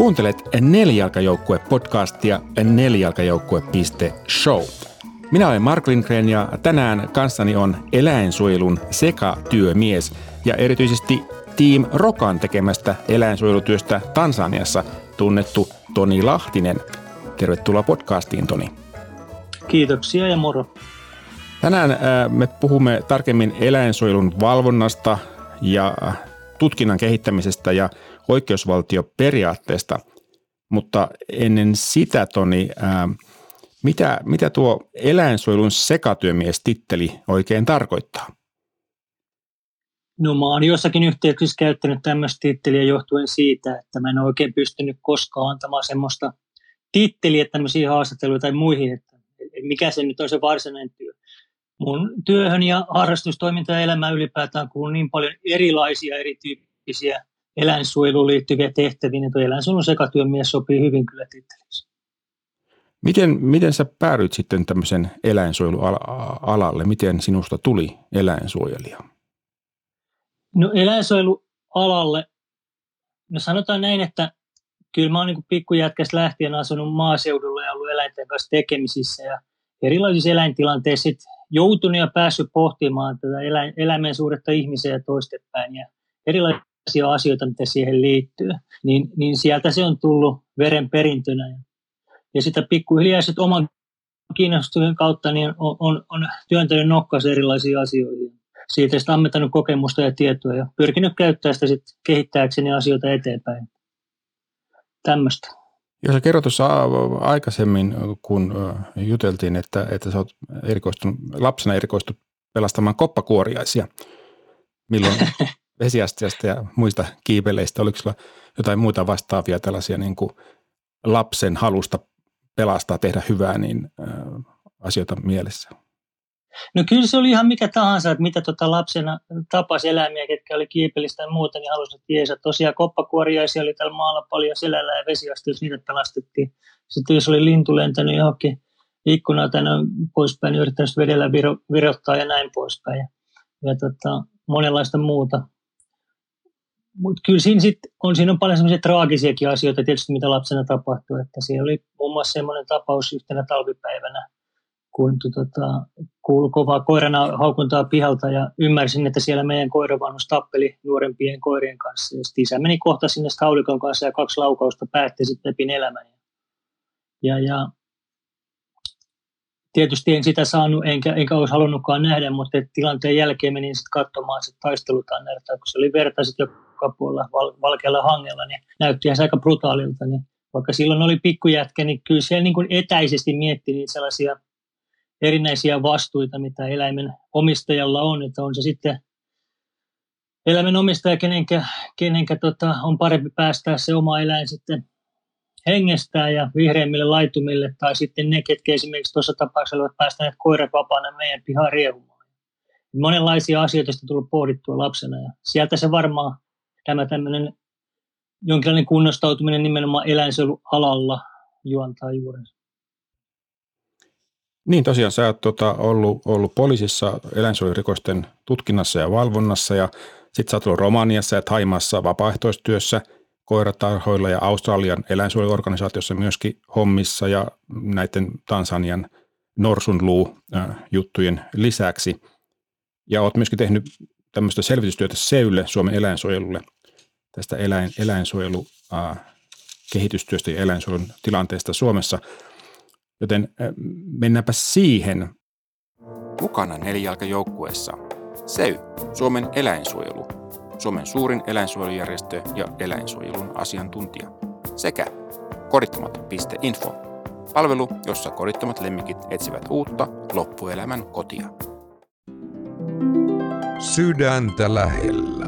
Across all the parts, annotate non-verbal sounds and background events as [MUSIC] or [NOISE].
Kuuntelet Nelijalkajoukkue-podcastia nelijalkajoukkue.show. Minä olen Mark Lindgren ja tänään kanssani on eläinsuojelun sekatyömies ja erityisesti Team Rokan tekemästä eläinsuojelutyöstä Tansaniassa tunnettu Toni Lahtinen. Tervetuloa podcastiin, Toni. Kiitoksia ja moro. Tänään me puhumme tarkemmin eläinsuojelun valvonnasta ja tutkinnan kehittämisestä ja oikeusvaltioperiaatteesta. Mutta ennen sitä, Toni, ää, mitä, mitä tuo eläinsuojelun sekatyömies-titteli oikein tarkoittaa? No mä oon jossakin yhteyksissä käyttänyt tämmöistä titteliä johtuen siitä, että mä en oikein pystynyt koskaan antamaan semmoista titteliä tämmöisiin haastatteluihin tai muihin, että mikä se nyt on se varsinainen työ. Mun työhön ja harrastustoiminta ja elämään ylipäätään kuuluu niin paljon erilaisia erityyppisiä eläinsuojeluun liittyviä tehtäviä, niin tuo eläinsuojelun sekatyömies sopii hyvin kyllä titteliksi. Miten, miten sä päädyit sitten tämmöisen eläinsuojelualalle? Miten sinusta tuli eläinsuojelija? No eläinsuojelualalle, no sanotaan näin, että kyllä mä oon niin pikkujätkästä lähtien asunut maaseudulla ja ollut eläinten kanssa tekemisissä ja erilaisissa eläintilanteissa sit joutunut ja päässyt pohtimaan tätä elä, eläimen suhdetta ihmiseen ja toistepäin ja erilaisia asioita, mitä siihen liittyy, niin, niin sieltä se on tullut veren perintönä. Ja, sitä pikkuhiljaa sit oman kiinnostuksen kautta niin on, on, on työntänyt nokkas erilaisiin asioihin. Siitä sitten ammentanut kokemusta ja tietoa ja pyrkinyt käyttää sitä sit kehittääkseni asioita eteenpäin. Tämmöistä. Jos sä kerrot tuossa aikaisemmin, kun juteltiin, että, että sä oot erikoistunut, lapsena erikoistut pelastamaan koppakuoriaisia, milloin [LAUGHS] vesiastiasta ja muista kiipeleistä, oliko sulla jotain muita vastaavia tällaisia niin kuin lapsen halusta pelastaa, tehdä hyvää, niin äh, asioita mielessä? No kyllä se oli ihan mikä tahansa, että mitä tota lapsena tapasi eläimiä, ketkä oli kiipelistä ja muuta, niin halusin tiesä. Tosiaan koppakuoriaisia oli tällä maalla paljon selällä ja vesiasti, jos niitä pelastettiin. Sitten jos oli lintu lentänyt johonkin ikkunaa tänne poispäin, niin yrittänyt vedellä viro, virottaa ja näin poispäin. Ja, ja tota, monenlaista muuta. Mutta kyllä siinä, sit on, siinä on paljon semmoisia traagisiakin asioita tietysti, mitä lapsena tapahtui. Että siellä oli muun muassa semmoinen tapaus yhtenä talvipäivänä, kun tota, kuului kovaa koirana haukuntaa pihalta ja ymmärsin, että siellä meidän koiravanhus tappeli nuorempien koirien kanssa. Ja sitten isä meni kohta sinne haulikon kanssa ja kaksi laukausta päätti sitten Pepin elämän. Ja, ja tietysti en sitä saanut, enkä, enkä olisi halunnutkaan nähdä, mutta tilanteen jälkeen menin sitten katsomaan sit taistelutannerta, kun se oli verta sitten joka puolella val, valkealla hangella, niin näytti ihan aika brutaalilta. Niin vaikka silloin oli pikkujätkä, niin kyllä siellä niin kuin etäisesti mietti niitä sellaisia erinäisiä vastuita, mitä eläimen omistajalla on, että on se sitten eläimen omistaja, kenenkä, kenenkä tota, on parempi päästää se oma eläin sitten hengestään ja vihreimmille laitumille, tai sitten ne, ketkä esimerkiksi tuossa tapauksessa olivat päästäneet koirat vapaana meidän pihaan riehumaan. Monenlaisia asioita on tullut pohdittua lapsena, ja sieltä se varmaan tämä tämmöinen jonkinlainen kunnostautuminen nimenomaan eläinsuojelualalla juontaa juurensa. Niin tosiaan, sä oot tota, ollut, ollut poliisissa eläinsuojelurikosten tutkinnassa ja valvonnassa ja sitten sä oot ollut Romaniassa ja Taimaassa vapaaehtoistyössä koiratarhoilla ja Australian eläinsuojeluorganisaatiossa myöskin hommissa ja näiden Tansanian norsunluu-juttujen lisäksi. Ja oot myöskin tehnyt tämmöistä selvitystyötä SEYlle, Suomen eläinsuojelulle, tästä eläin, eläinsuojelu, kehitystyöstä ja eläinsuojelun tilanteesta Suomessa – Joten mennäänpä siihen. Mukana nelijalkajoukkueessa SEY, Suomen eläinsuojelu, Suomen suurin eläinsuojelujärjestö ja eläinsuojelun asiantuntija, sekä kodittomat.info, palvelu, jossa kodittomat lemmikit etsivät uutta loppuelämän kotia. Sydäntä lähellä.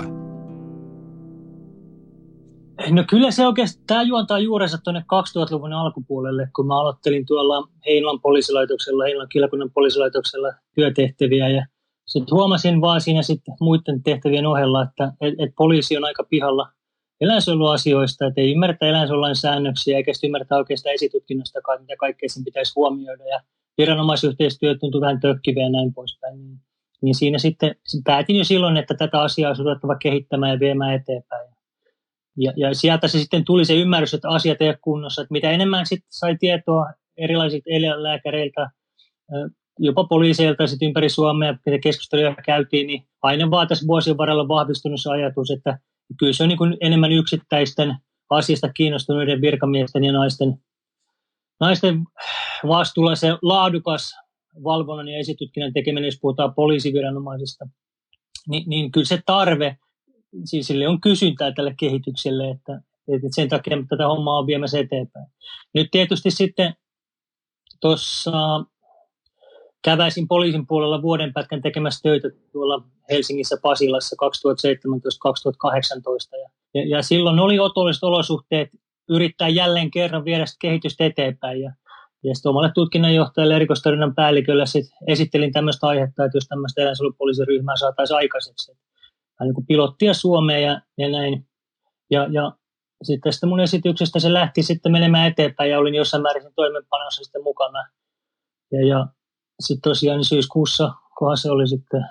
No kyllä se oikeastaan, tämä juontaa juurensa tuonne 2000-luvun alkupuolelle, kun mä aloittelin tuolla Heinolan poliisilaitoksella, Heinolan kilkunnan poliisilaitoksella työtehtäviä ja sitten huomasin vaan siinä sitten muiden tehtävien ohella, että et, et poliisi on aika pihalla eläinsuojeluasioista, että ei ymmärtä eläinsuojelulain säännöksiä eikä sitten ymmärtää oikeastaan esitutkinnostakaan, mitä kaikkea sen pitäisi huomioida ja viranomaisyhteistyö tuntui vähän tökkiviä ja näin poispäin. Niin, niin siinä sitten päätin jo silloin, että tätä asiaa olisi kehittämään ja viemään eteenpäin Ja, ja sieltä se sitten tuli se ymmärrys, että asiat ei kunnossa. Että mitä enemmän sitten sai tietoa erilaisilta eläinlääkäreiltä, jopa poliiseilta sitten ympäri Suomea, mitä keskusteluja käytiin, niin aina vaan tässä vuosien varrella vahvistunut se ajatus, että kyllä se on niin enemmän yksittäisten asiasta kiinnostuneiden virkamiesten ja naisten, naisten vastuulla se laadukas valvonnan ja esitutkinnan tekeminen, jos puhutaan poliisiviranomaisista, niin, niin kyllä se tarve, siis sille on kysyntää tälle kehitykselle, että, että sen takia tätä hommaa on viemässä eteenpäin. Nyt tietysti sitten tuossa käväisin poliisin puolella vuoden pätkän tekemässä töitä tuolla Helsingissä Pasilassa 2017-2018. Ja, ja, ja silloin oli otolliset olosuhteet yrittää jälleen kerran viedä kehitystä eteenpäin. Ja, ja sitten omalle tutkinnanjohtajalle erikoistarjonnan päällikölle sit esittelin tämmöistä aihetta, että jos tämmöistä eläinsuojelupoliisiryhmää saataisiin aikaiseksi. Vähän niin pilottia Suomeen ja, ja näin. Ja, ja sitten tästä mun esityksestä se lähti sitten menemään eteenpäin ja olin jossain määrin toimenpanossa sitten mukana. Ja, ja sitten tosiaan niin syyskuussa, kunhan se oli sitten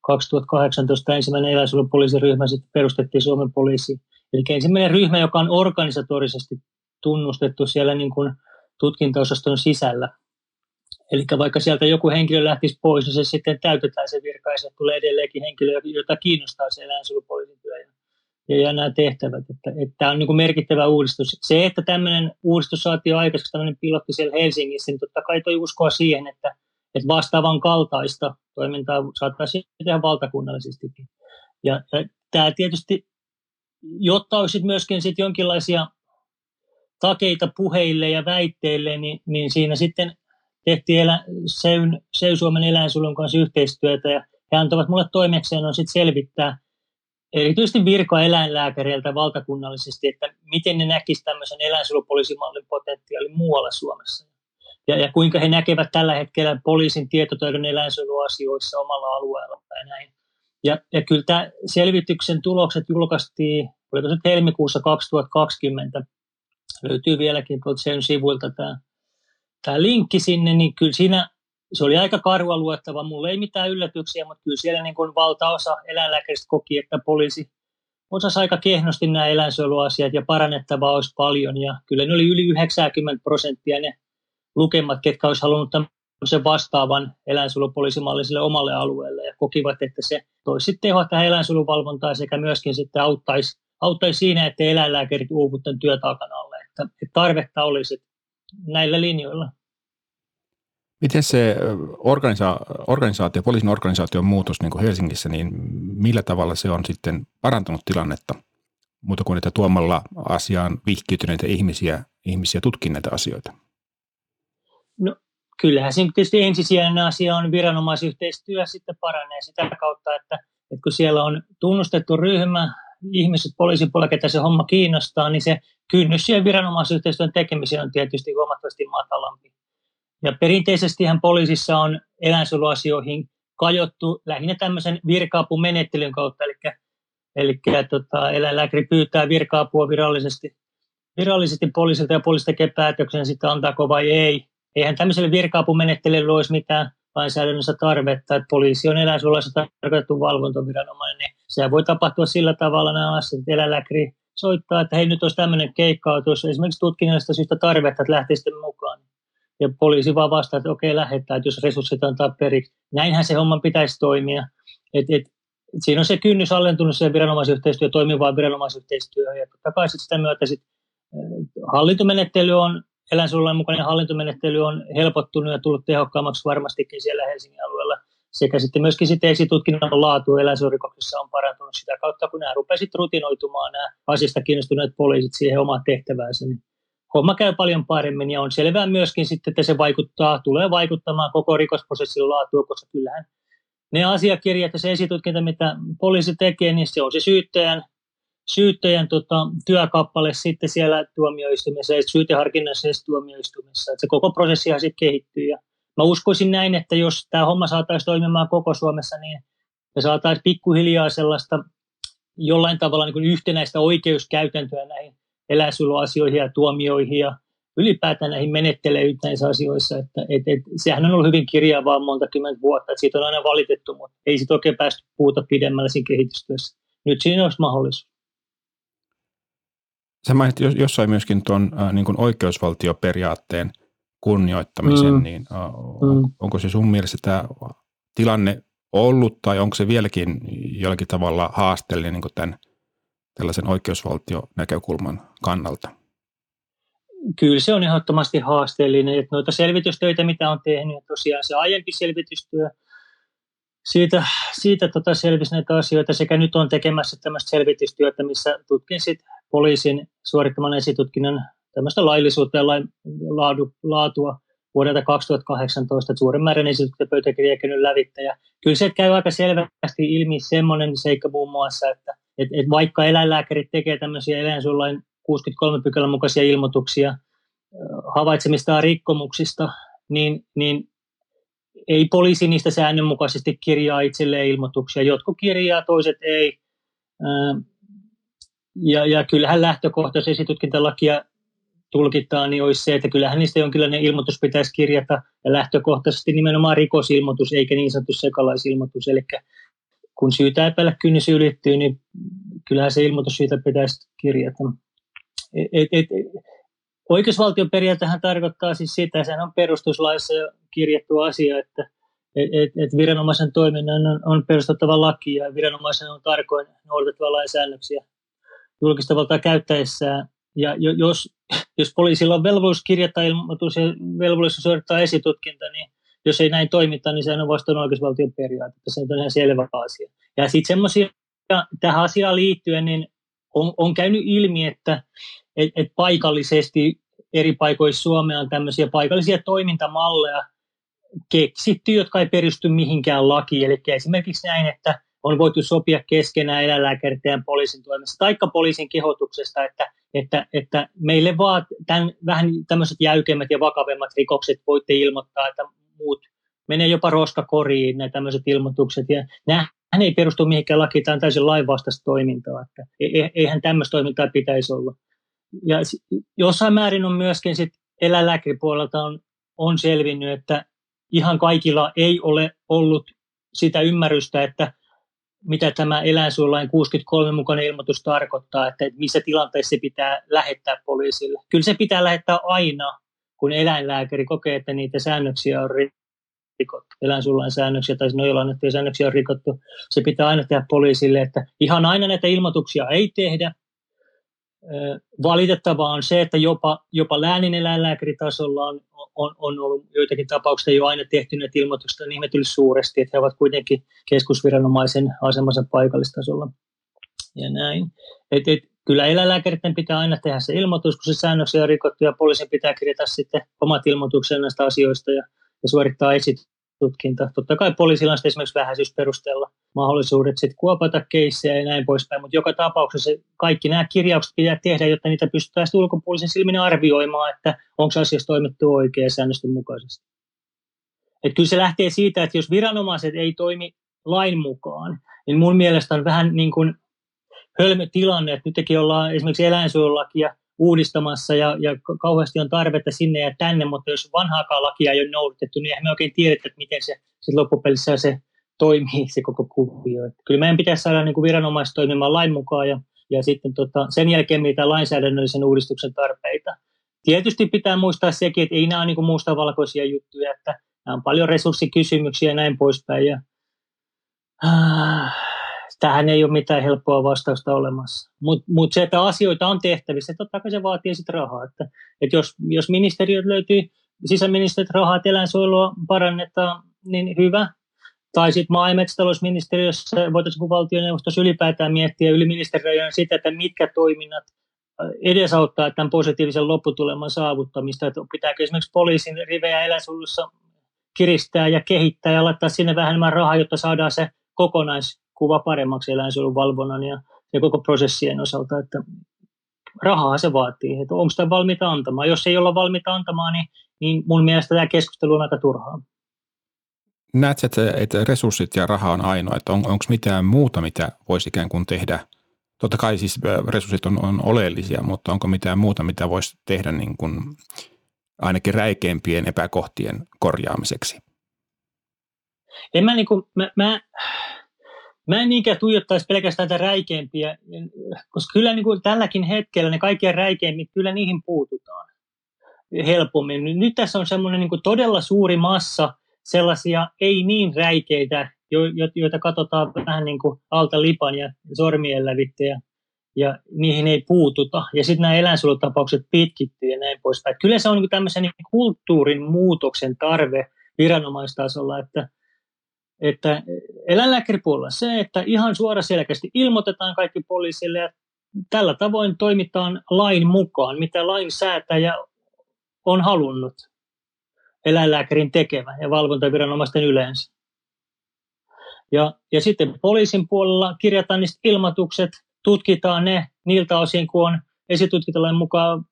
2018 ensimmäinen eläinsuojelupoliisiryhmä sitten perustettiin Suomen poliisi. Eli ensimmäinen ryhmä, joka on organisatorisesti tunnustettu siellä niin kuin tutkintaosaston sisällä. Eli vaikka sieltä joku henkilö lähtisi pois, niin se sitten täytetään se virka ja tulee edelleenkin henkilö, jota kiinnostaa se eläinsuojelupoliisin työ ja, ja, nämä tehtävät. Että, että tämä on niin kuin merkittävä uudistus. Se, että tämmöinen uudistus saatiin aikaisemmin, tämmöinen pilotti siellä Helsingissä, niin totta kai toi uskoa siihen, että, että vastaavan kaltaista toimintaa saattaisi tehdä valtakunnallisestikin. Ja, ja tämä tietysti, jotta olisi myöskin sit jonkinlaisia takeita puheille ja väitteille, niin, niin siinä sitten tehtiin elä, Seyn, Seu Suomen eläinsuojelun kanssa yhteistyötä ja he antavat mulle toimekseen on sitten selvittää erityisesti virka-eläinlääkäreiltä valtakunnallisesti, että miten ne näkisivät tämmöisen eläinsuojelupoliisimallin potentiaalin muualla Suomessa. Ja, ja kuinka he näkevät tällä hetkellä poliisin tietotaidon eläinsuojeluasioissa omalla alueella ja näin. Ja, ja kyllä tämä selvityksen tulokset julkaistiin, oliko se helmikuussa 2020, löytyy vieläkin sen sivuilta tämä, tämä linkki sinne, niin kyllä siinä se oli aika karua luettava. Mulla ei mitään yllätyksiä, mutta kyllä siellä niin kuin valtaosa eläinlääkäristä koki, että poliisi osasi aika kehnosti nämä eläinsuojeluasiat ja parannettavaa olisi paljon. Ja kyllä ne oli yli 90 prosenttia ne lukemat, ketkä olisi halunnut tämmöisen vastaavan eläinsuojelupoliisimalli sille omalle alueelle ja kokivat, että se toisi tehoa tähän eläinsuojeluvalvontaan sekä myöskin sitten auttaisi, auttaisi siinä, että eläinlääkärit uuvuvat tämän työtaakan alle että, tarvetta olisi näillä linjoilla. Miten se organisa- organisaatio, poliisin organisaation muutos niin kuin Helsingissä, niin millä tavalla se on sitten parantanut tilannetta muuta kuin että tuomalla asiaan vihkiytyneitä ihmisiä, ihmisiä tutkin näitä asioita? No kyllähän siinä tietysti ensisijainen asia on viranomaisyhteistyö sitten paranee sitä kautta, että, että kun siellä on tunnustettu ryhmä, ihmiset poliisin puolella, ketä se homma kiinnostaa, niin se kynnys siihen viranomaisyhteistyön tekemiseen on tietysti huomattavasti matalampi. Ja perinteisestihän poliisissa on eläinsuojeluasioihin kajottu lähinnä tämmöisen virka-apumenettelyn kautta, eli, eli tota, eläinlääkäri pyytää virka-apua virallisesti, virallisesti poliisilta ja poliisi tekee päätöksen sitten antaako vai ei. Eihän tämmöiselle virka-apumenettelylle olisi mitään lainsäädännössä tarvetta, että poliisi on eläinsuojelussa tarkoitettu valvontaviranomainen, niin se voi tapahtua sillä tavalla nämä asiat, että eläinlääkäri soittaa, että hei nyt olisi tämmöinen keikka, jos esimerkiksi tutkinnallista syystä tarvetta, että lähtee sitten mukaan. Ja poliisi vaan vastaa, että okei, lähettää, että jos resurssit antaa periksi. Näinhän se homman pitäisi toimia. Et, et, siinä on se kynnys alentunut se viranomaisyhteistyö toimivaan viranomaisyhteistyöhön. Ja totta kai sit sitä myötä sit, hallintomenettely on, eläinsuojelun mukainen hallintomenettely on helpottunut ja tullut tehokkaammaksi varmastikin siellä Helsingin alueella – sekä sitten myöskin sitten esitutkinnan laatu eläinsuojelurikoksissa on parantunut sitä kautta, kun nämä rupesivat rutinoitumaan nämä asiasta kiinnostuneet poliisit siihen omaan tehtäväänsä, niin homma käy paljon paremmin ja on selvää myöskin sitten, että se vaikuttaa, tulee vaikuttamaan koko rikosprosessin laatuun, koska kyllähän ne asiakirjat ja se esitutkinta, mitä poliisi tekee, niin se on se syyttäjän, syyttäjän tota, työkappale sitten siellä tuomioistumissa ja syyteharkinnassa tuomioistumissa. Että se koko prosessihan sitten kehittyy ja mä uskoisin näin, että jos tämä homma saataisiin toimimaan koko Suomessa, niin me saataisiin pikkuhiljaa sellaista jollain tavalla niin yhtenäistä oikeuskäytäntöä näihin eläinsuojeluasioihin ja tuomioihin ja ylipäätään näihin menetteleihin näissä asioissa. Että, et, et, sehän on ollut hyvin kirjavaa monta kymmentä vuotta, että siitä on aina valitettu, mutta ei siitä oikein päästy puuta pidemmällä siinä kehitystyössä. Nyt siinä olisi mahdollisuus. Sä mainitsit jossain myöskin tuon äh, niin oikeusvaltioperiaatteen kunnioittamisen, mm. niin äh, mm. onko se sun mielestä tämä tilanne ollut tai onko se vieläkin jollakin tavalla haasteellinen niin tämän tällaisen oikeusvaltionäkökulman kannalta? Kyllä se on ehdottomasti haasteellinen, että noita selvitystöitä, mitä on tehnyt, tosiaan se aiempi selvitystyö, siitä, siitä tota selvisi näitä asioita sekä nyt on tekemässä tämmöistä selvitystyötä, missä tutkin sit poliisin suorittaman esitutkinnan tämmöistä laillisuutta ja laadu, laatua vuodelta 2018, että suuren määrän esitutkintapöytäkirjaa käynyt lävittä. Ja kyllä se käy aika selvästi ilmi semmoinen seikka muun muassa, että, että, että vaikka eläinlääkärit tekee tämmöisiä eläinsuojelulain 63 pykälän mukaisia ilmoituksia havaitsemistaan rikkomuksista, niin, niin ei poliisi niistä säännönmukaisesti kirjaa itselleen ilmoituksia. Jotkut kirjaa, toiset ei. Ja, ja kyllähän lähtökohtaisesti esitutkintalakia tulkitaan, niin olisi se, että kyllähän niistä jonkinlainen ilmoitus pitäisi kirjata ja lähtökohtaisesti nimenomaan rikosilmoitus eikä niin sanottu sekalaisilmoitus. Eli kun syytä epäillä kynnys ylittyy, niin kyllähän se ilmoitus siitä pitäisi kirjata. Et, et, oikeusvaltion periaatehan tarkoittaa siis sitä, sehän on perustuslaissa jo kirjattu asia, että et, et, et viranomaisen toiminnan on, on perustettava laki ja viranomaisen on tarkoin noudatettava lainsäännöksiä julkista valtaa käyttäessään. Ja jos, jos poliisilla on velvollisuus kirjata ilmoitus ja velvollisuus suorittaa esitutkinta, niin jos ei näin toimita, niin sehän on vastoin oikeusvaltion periaatetta. Se on ihan selvä asia. Ja sitten semmoisia tähän asiaan liittyen, niin on, on käynyt ilmi, että et, et paikallisesti eri paikoissa Suomea on tämmöisiä paikallisia toimintamalleja keksitty, jotka ei perustu mihinkään lakiin. Eli esimerkiksi näin, että on voitu sopia keskenään eläinlääkärittäjän poliisin toimesta, taikka poliisin kehotuksesta, että, että, että meille vaan tämän, vähän tämmöiset jäykemmät ja vakavemmat rikokset voitte ilmoittaa, että muut menee jopa roskakoriin nämä tämmöiset ilmoitukset. Ja nämä hän ei perustu mihinkään lakiin, tämä on täysin lainvastaista toimintaa, että e, e, eihän tämmöistä toimintaa pitäisi olla. Ja jossain määrin on myöskin sit eläinlääkäripuolelta on, on selvinnyt, että ihan kaikilla ei ole ollut sitä ymmärrystä, että mitä tämä eläinsuojelulain 63 mukainen ilmoitus tarkoittaa, että missä tilanteessa se pitää lähettää poliisille. Kyllä se pitää lähettää aina, kun eläinlääkäri kokee, että niitä säännöksiä on rikottu. Eläinsuojelulain säännöksiä tai noilla annettuja säännöksiä on rikottu. Se pitää aina tehdä poliisille, että ihan aina näitä ilmoituksia ei tehdä, Valitettavaa on se, että jopa, jopa läänin eläinlääkäritasolla on, on, on ollut joitakin tapauksia jo aina tehty näitä ilmoituksia, niin suuresti, että he ovat kuitenkin keskusviranomaisen asemansa paikallistasolla. Ja näin. Et, et, kyllä eläinlääkäreiden pitää aina tehdä se ilmoitus, kun se säännöksiä on rikottu, ja poliisin pitää kirjata sitten omat ilmoitukset näistä asioista ja, ja suorittaa esit, tutkinta. Totta kai poliisilla on esimerkiksi vähäisyysperusteella mahdollisuudet sitten kuopata keissejä ja näin poispäin, mutta joka tapauksessa kaikki nämä kirjaukset pitää tehdä, jotta niitä pystytään sitten ulkopuolisen silmin arvioimaan, että onko asiassa toimittu oikein säännöstön mukaisesti. Et kyllä se lähtee siitä, että jos viranomaiset ei toimi lain mukaan, niin mun mielestä on vähän niin kuin hölmö tilanne, että nytkin ollaan esimerkiksi eläinsuojelulakia uudistamassa ja, ja kauheasti on tarvetta sinne ja tänne, mutta jos vanhaakaan lakia ei ole noudatettu, niin eihän me oikein tiedetä, että miten se sit loppupelissä se toimii, se koko kuvio. Että kyllä meidän pitäisi saada niin kuin viranomaiset toimimaan lain mukaan ja, ja sitten tota, sen jälkeen mitä lainsäädännöllisen uudistuksen tarpeita. Tietysti pitää muistaa sekin, että ei nämä ole niin kuin mustavalkoisia juttuja, että nämä on paljon resurssikysymyksiä ja näin poispäin. Ja, äh, tähän ei ole mitään helppoa vastausta olemassa. Mutta mut se, että asioita on tehtävissä, totta kai se vaatii sitten rahaa. Että, että jos, jos ministeriöt löytyy, sisäministeriöt rahaa, että eläinsuojelua parannetaan, niin hyvä. Tai sitten maa- ja metsätalousministeriössä voitaisiin valtioneuvostossa ylipäätään miettiä yli ministeriöön sitä, että mitkä toiminnat edesauttaa tämän positiivisen lopputuleman saavuttamista. Että pitääkö esimerkiksi poliisin rivejä eläinsuojelussa kiristää ja kehittää ja laittaa sinne vähän enemmän rahaa, jotta saadaan se kokonais kuva paremmaksi eläinsuojelun valvonnan ja, ja koko prosessien osalta, että rahaa se vaatii, että onko sitä valmiita antamaan. Jos ei olla valmiita antamaan, niin, niin mun mielestä tämä keskustelu on aika turhaa. Näetkö, että, että resurssit ja raha on ainoa, että on, onko mitään muuta, mitä voisi ikään kuin tehdä? Totta kai siis resurssit on, on oleellisia, mutta onko mitään muuta, mitä voisi tehdä niin kuin ainakin räikeimpien epäkohtien korjaamiseksi? En mä, niin kuin, mä, mä mä en niinkään tuijottaisi pelkästään tätä räikeimpiä, koska kyllä niin kuin tälläkin hetkellä ne kaikkien räikeimmät, kyllä niihin puututaan helpommin. Nyt tässä on semmoinen niin todella suuri massa sellaisia ei niin räikeitä, joita katsotaan vähän niin kuin alta lipan ja sormien lävitse ja, ja niihin ei puututa. Ja sitten nämä eläinsuojelutapaukset pitkittyy ja näin poispäin. Kyllä se on niin tämmöisen niin kulttuurin muutoksen tarve viranomaistasolla, että, että eläinlääkäripuolella se, että ihan selkeästi ilmoitetaan kaikki poliisille ja tällä tavoin toimitaan lain mukaan, mitä lainsäätäjä on halunnut eläinlääkärin tekevän ja valvontaviranomaisten yleensä. Ja, ja sitten poliisin puolella kirjataan niistä ilmoitukset, tutkitaan ne niiltä osin, kun on esitutkintalain mukaan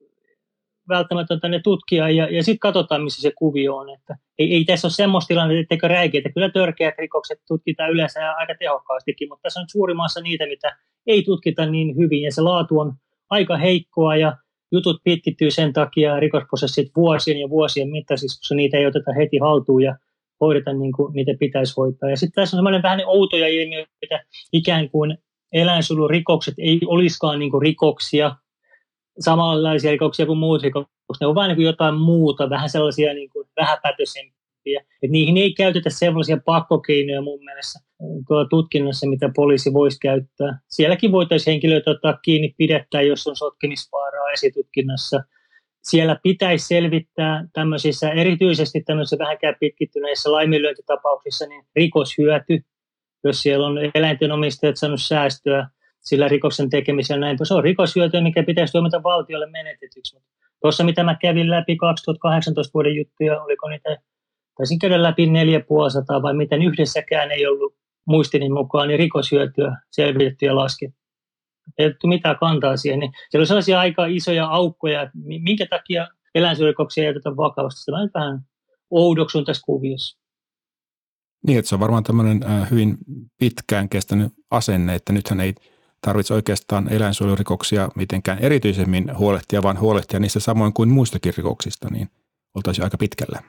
välttämätöntä ne tutkia ja, ja sitten katsotaan, missä se kuvio on. Että ei, ei tässä ole semmoista tilannetta, etteikö räikeitä. Kyllä törkeät rikokset tutkitaan yleensä aika tehokkaastikin, mutta tässä on suurimassa niitä, mitä ei tutkita niin hyvin ja se laatu on aika heikkoa ja jutut pitkittyy sen takia rikosprosessit vuosien ja vuosien mittaisiksi, koska niitä ei oteta heti haltuun ja hoideta niin kuin niitä pitäisi hoitaa. Ja sitten tässä on sellainen vähän outoja ilmiöitä, ikään kuin eläinsuojelurikokset ei olisikaan niin kuin rikoksia, samanlaisia rikoksia kuin muut rikokset. Ne on vain niin kuin jotain muuta, vähän sellaisia niin kuin vähäpätöisempiä. Et niihin ei käytetä sellaisia pakkokeinoja mun mielestä tuolla tutkinnassa, mitä poliisi voisi käyttää. Sielläkin voitaisiin henkilöitä ottaa kiinni pidettää, jos on sotkemisvaaraa esitutkinnassa. Siellä pitäisi selvittää tämmöisissä, erityisesti tämmöisissä vähänkään pitkittyneissä laiminlyöntitapauksissa, niin rikoshyöty, jos siellä on eläinten omistajat saanut säästöä sillä rikoksen tekemisellä näin. Se on rikoshyöty, mikä pitäisi tuomita valtiolle menetetyksi. Tuossa mitä mä kävin läpi 2018 vuoden juttuja, oliko niitä, taisin käydä läpi 450 vai miten yhdessäkään ei ollut muistini mukaan niin rikoshyötyä selvitetty ja laskettu. Ei ole mitään kantaa siihen. Niin siellä on sellaisia aika isoja aukkoja, että minkä takia eläinsuojelurikoksia ei oteta vakavasti. Se on vähän oudoksun tässä kuviossa. Niin, että se on varmaan tämmöinen hyvin pitkään kestänyt asenne, että nythän ei tarvitse oikeastaan eläinsuojelurikoksia mitenkään erityisemmin huolehtia, vaan huolehtia niistä samoin kuin muistakin rikoksista, niin oltaisiin aika pitkällä.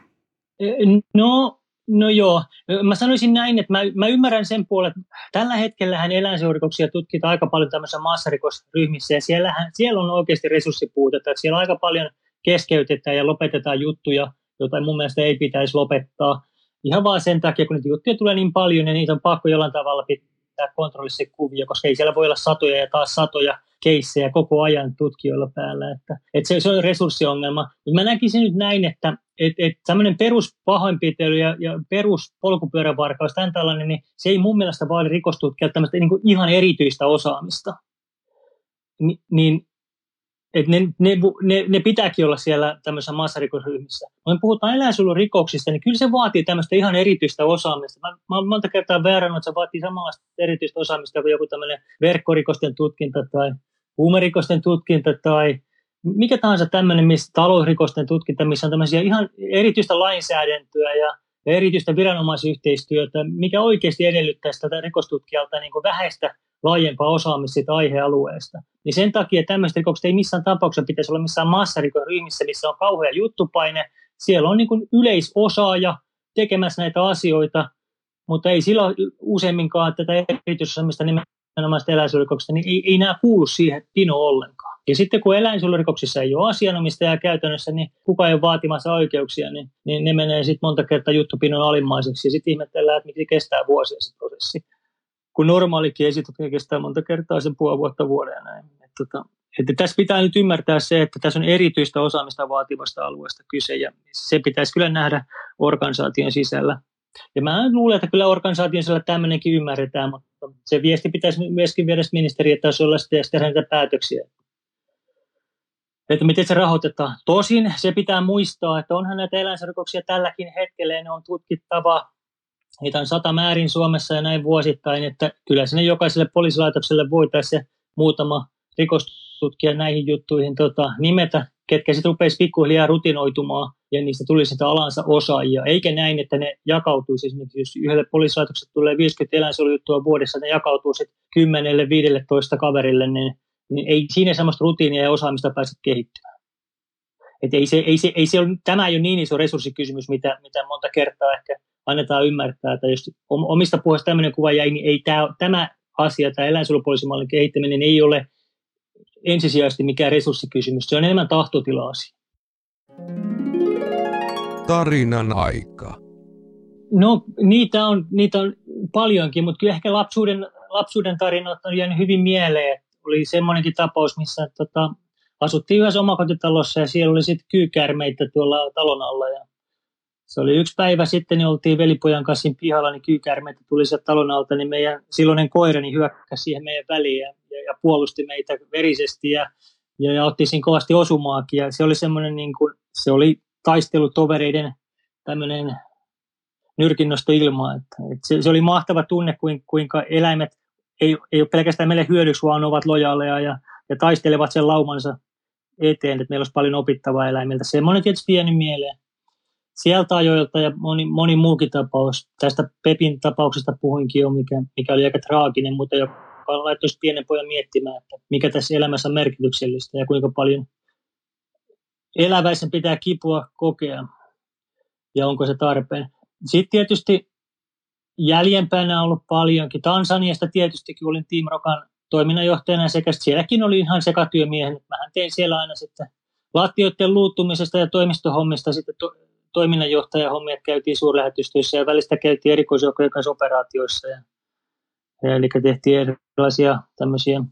No No joo, mä sanoisin näin, että mä, mä ymmärrän sen puolen, että tällä hetkellä eläinsuojelurikoksia tutkitaan aika paljon tämmöisissä massarikosryhmissä ja siellähän, siellä on oikeasti resurssipuutetta, siellä aika paljon keskeytetään ja lopetetaan juttuja, joita mun mielestä ei pitäisi lopettaa. Ihan vaan sen takia, kun niitä juttuja tulee niin paljon ja niitä on pakko jollain tavalla pitää kontrollissa kuvia, koska ei siellä voi olla satoja ja taas satoja keissejä koko ajan tutkijoilla päällä. Että, että se, se on resurssiongelma. Mutta mä näkisin nyt näin, että et, et tämmöinen peruspahoinpitely ja, ja peruspolkupyörävarkaus, tämän tällainen, niin se ei mun mielestä vaadi rikostutkijalta tämmöistä niin ihan erityistä osaamista. Ni, niin et ne, ne, ne, ne, pitääkin olla siellä tämmöisissä massarikosryhmissä. Kun puhutaan eläinsuojelurikoksista, niin kyllä se vaatii tämmöistä ihan erityistä osaamista. Mä, mä olen monta kertaa väärännyt, että se vaatii samanlaista erityistä osaamista kuin joku tämmöinen verkkorikosten tutkinta tai huumerikosten tutkinta tai mikä tahansa tämmöinen missä talousrikosten tutkinta, missä on tämmöisiä ihan erityistä lainsäädäntöä ja, ja erityistä viranomaisyhteistyötä, mikä oikeasti edellyttäisi tätä rikostutkijalta niin kuin vähäistä laajempaa osaamista siitä aihealueesta. Niin sen takia tämmöiset rikokset ei missään tapauksessa pitäisi olla missään massarikosryhmissä, missä on kauhea juttupaine. Siellä on niin kuin yleisosaaja tekemässä näitä asioita, mutta ei sillä useimminkaan tätä erityisosaamista nimenomaan eläinsuojelurikoksista, niin ei, ei nämä kuulu siihen pino ollenkaan. Ja sitten kun eläinsuojelurikoksissa ei ole asianomistajaa käytännössä, niin kuka ei ole vaatimassa oikeuksia, niin, niin ne menee sitten monta kertaa juttupinon alimmaiseksi. Ja sitten ihmetellään, että miksi kestää vuosia se prosessi. Kun normaalikin esitutkinta kestää monta kertaa sen puoli vuotta vuoden ja näin. Että, tota, että tässä pitää nyt ymmärtää se, että tässä on erityistä osaamista vaativasta alueesta kyse, ja se pitäisi kyllä nähdä organisaation sisällä. Ja mä luulen, että kyllä organisaation sisällä tämmöinenkin ymmärretään, mutta se viesti pitäisi myöskin viedä ministeriötasolla ja tehdä näitä päätöksiä että miten se rahoitetaan. Tosin se pitää muistaa, että onhan näitä eläinsuojelurikoksia tälläkin hetkellä ja ne on tutkittava. Niitä on sata määrin Suomessa ja näin vuosittain, että kyllä sinne jokaiselle poliisilaitokselle voitaisiin muutama rikostutkija näihin juttuihin tota, nimetä, ketkä sitten rupeisi pikkuhiljaa rutinoitumaan ja niistä tulisi sitä alansa osaajia. Eikä näin, että ne jakautuisi esimerkiksi, jos yhdelle poliisilaitokselle tulee 50 eläinsuojelujuttua vuodessa, ne jakautuu sitten 10-15 kaverille, niin niin ei siinä sellaista rutiinia ja osaamista pääse kehittymään. Et ei se, ei se, ei se ole, tämä ei ole niin iso resurssikysymys, mitä, mitä monta kertaa ehkä annetaan ymmärtää, että jos omista puheista tämmöinen kuva jäi, niin ei tämä, tämä asia, tämä eläinsuojelupoliisimallin kehittäminen ei ole ensisijaisesti mikään resurssikysymys. Se on enemmän tahtotila-asia. Tarinan aika. No niitä on, niitä on paljonkin, mutta kyllä ehkä lapsuuden, lapsuuden tarinat on jäänyt hyvin mieleen. Oli semmoinenkin tapaus, missä tota, asuttiin yhdessä omakotitalossa ja siellä oli sitten kyykärmeitä tuolla talon alla. Ja se oli yksi päivä sitten, niin oltiin velipojan kanssa pihalla, niin kyykärmeitä tuli sieltä talon alta, niin meidän silloinen koira niin hyökkäsi siihen meidän väliin ja, ja, ja puolusti meitä verisesti ja, ja, ja otti siinä kovasti osumaakin. Ja se oli semmoinen, niin kuin, se oli taistelutovereiden tämmöinen nyrkinnosto ilmaa. Että, että se, se, oli mahtava tunne, kuinka eläimet ei, ei ole pelkästään meille hyödyksi, vaan ovat lojaaleja ja, ja taistelevat sen laumansa eteen, että meillä olisi paljon opittavaa eläimiltä. Semmoinen tietysti pieni mieleen. Sieltä ajoilta ja moni, moni muukin tapaus. Tästä Pepin tapauksesta puhuinkin jo, mikä, mikä oli aika traaginen, mutta joka laittoi pienen pojan miettimään, että mikä tässä elämässä on merkityksellistä ja kuinka paljon eläväisen pitää kipua kokea ja onko se tarpeen. Sitten tietysti jäljempänä on ollut paljonkin. Tansaniasta tietysti, kun olin Team Rokan toiminnanjohtajana sekä sielläkin oli ihan sekatyömiehen. Mähän tein siellä aina sitten lattioiden luuttumisesta ja toimistohommista sitten to, toiminnanjohtajahommia käytiin suurlähetystöissä ja välistä käytiin erikoisjoukkojen kanssa operaatioissa. Ja, ja, eli tehtiin erilaisia tämmöisiä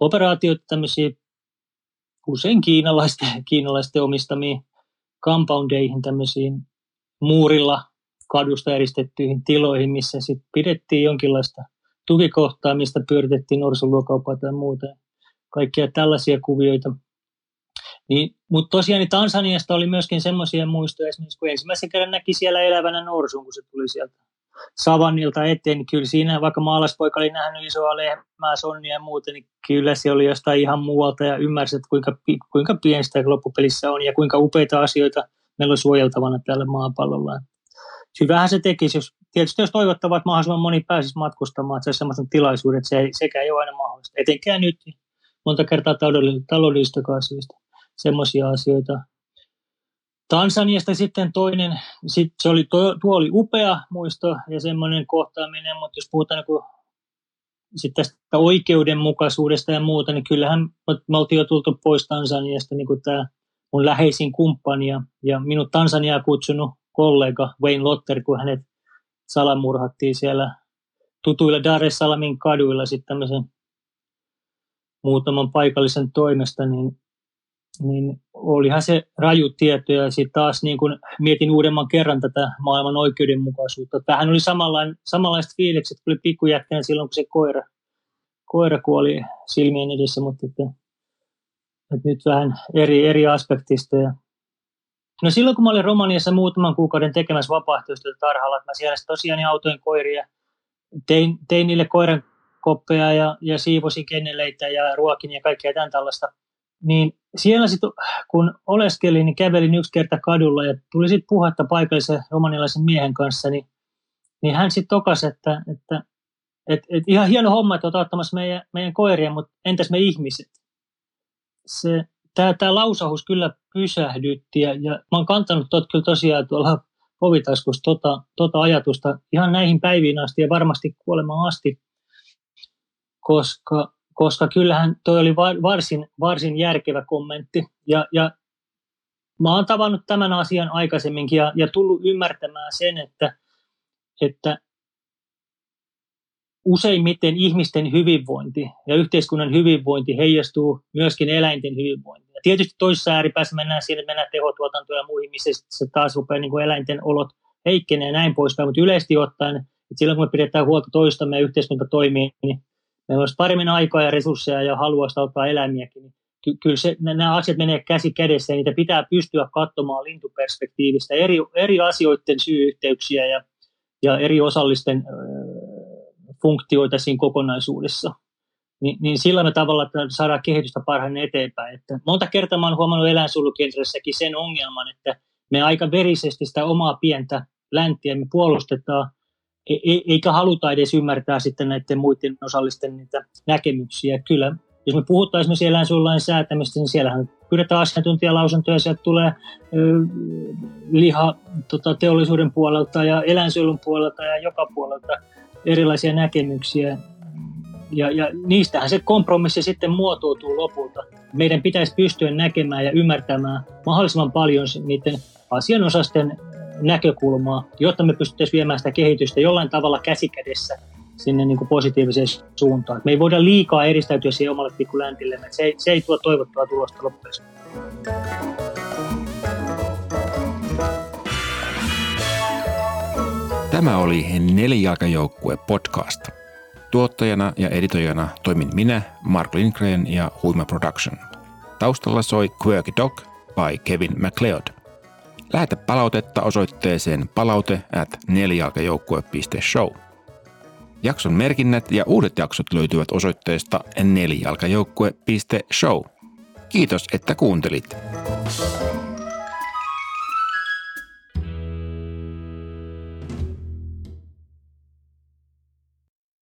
operaatioita, tämmöisiä usein kiinalaisten, kiinalaisten omistamiin compoundeihin, tämmöisiin muurilla kadusta eristettyihin tiloihin, missä sitten pidettiin jonkinlaista tukikohtaa, mistä pyöritettiin norsuluokauppaa tai muuta. Kaikkia tällaisia kuvioita. Niin, mutta tosiaan niin Tansaniasta oli myöskin semmoisia muistoja, esimerkiksi kun ensimmäisen kerran näki siellä elävänä norsun, kun se tuli sieltä savannilta eteen, niin kyllä siinä, vaikka maalaispoika oli nähnyt isoa lehmää, sonnia ja muuta, niin kyllä se oli jostain ihan muualta ja ymmärsi, että kuinka, kuinka pienistä loppupelissä on ja kuinka upeita asioita meillä on suojeltavana tällä maapallolla. Hyvähän se tekisi, jos, tietysti jos toivottavaa, että mahdollisimman moni pääsisi matkustamaan, että se olisi sellaisen tilaisuuden, että se sekä ei ole aina mahdollista. Etenkään nyt, monta kertaa taloudellisista syistä, semmoisia asioita. Tansaniasta sitten toinen, sit se oli, tuo, tuo oli upea muisto ja semmoinen kohtaaminen, mutta jos puhutaan niin sitten tästä oikeudenmukaisuudesta ja muuta, niin kyllähän me oltiin jo tultu pois Tansaniasta niin kuin tämä mun läheisin kumppani ja, ja minut Tansaniaa kutsunut kollega Wayne Lotter, kun hänet salamurhattiin siellä tutuilla Dar es Salamin kaduilla sitten tämmöisen muutaman paikallisen toimesta, niin, niin olihan se raju tieto ja sitten taas niin kun mietin uudemman kerran tätä maailman oikeudenmukaisuutta. Tähän oli samanlainen, samanlaiset fiilikset, oli pikkujätkänä silloin, kun se koira, koira kuoli silmien edessä, mutta että että nyt vähän eri, eri aspektista. Ja no silloin kun mä olin Romaniassa muutaman kuukauden tekemässä vapaaehtoistyötä tarhalla, että mä siellä tosiaan autoin koiria, tein, tein niille koiran koppeja ja, ja siivosin kenneleitä ja ruokin ja kaikkea tämän tällaista. Niin siellä sitten, kun oleskelin, niin kävelin yksi kerta kadulla ja tuli sitten puhetta paikallisen romanilaisen miehen kanssa, niin, niin hän sitten tokasi, että, että et, et ihan hieno homma, että olet ottamassa meidän, meidän koiria, mutta entäs me ihmiset? se, tämä, tämä lausahus kyllä pysähdytti ja, ja mä oon kantanut tot kyllä tosiaan tuolla povitaskussa tota, tota ajatusta ihan näihin päiviin asti ja varmasti kuolemaan asti, koska, koska kyllähän toi oli varsin, varsin järkevä kommentti ja, ja mä oon tavannut tämän asian aikaisemminkin ja, ja tullut ymmärtämään sen, että, että useimmiten ihmisten hyvinvointi ja yhteiskunnan hyvinvointi heijastuu myöskin eläinten hyvinvointiin. Ja tietysti toisessa ääripäässä mennään siinä, että mennään tehotuotantoon ja muihin, missä se taas rupeaa niin kuin eläinten olot heikkenee ja näin poispäin, mutta yleisesti ottaen, että silloin kun me pidetään huolta toistamme ja yhteiskunta toimii, niin meillä olisi paremmin aikaa ja resursseja ja halua auttaa eläimiäkin. Niin ky- kyllä se, nämä asiat menee käsi kädessä ja niitä pitää pystyä katsomaan lintuperspektiivistä, eri, eri asioiden syy-yhteyksiä ja, ja eri osallisten funktioita siinä kokonaisuudessa. Ni, niin sillä me tavalla saadaan kehitystä parhaiten eteenpäin. Että monta kertaa olen huomannut eläinsuojelukentrassakin sen ongelman, että me aika verisesti sitä omaa pientä läntiä me puolustetaan, e, e, eikä haluta edes ymmärtää sitten näiden muiden osallisten niitä näkemyksiä. Kyllä, jos me puhutaan esimerkiksi eläinsuojelulain säätämistä, niin siellähän pyydetään asiantuntijalausuntoja, sieltä tulee liha tota, teollisuuden puolelta ja eläinsuojelun puolelta ja joka puolelta erilaisia näkemyksiä. Ja, ja niistähän se kompromissi sitten muotoutuu lopulta. Meidän pitäisi pystyä näkemään ja ymmärtämään mahdollisimman paljon niiden asianosasten näkökulmaa, jotta me pystyttäisiin viemään sitä kehitystä jollain tavalla käsikädessä sinne niin kuin positiiviseen suuntaan. Me ei voida liikaa eristäytyä siihen omalle pikkuläntille. Se ei, se ei tuo toivottua tulosta loppujen Tämä oli Nelijalkajoukkue podcast. Tuottajana ja editoijana toimin minä, Mark Lindgren ja Huima Production. Taustalla soi Quirky Dog by Kevin MacLeod. Lähetä palautetta osoitteeseen palaute at nelijalkajoukkue.show. Jakson merkinnät ja uudet jaksot löytyvät osoitteesta nelijalkajoukkue.show. Kiitos, että kuuntelit.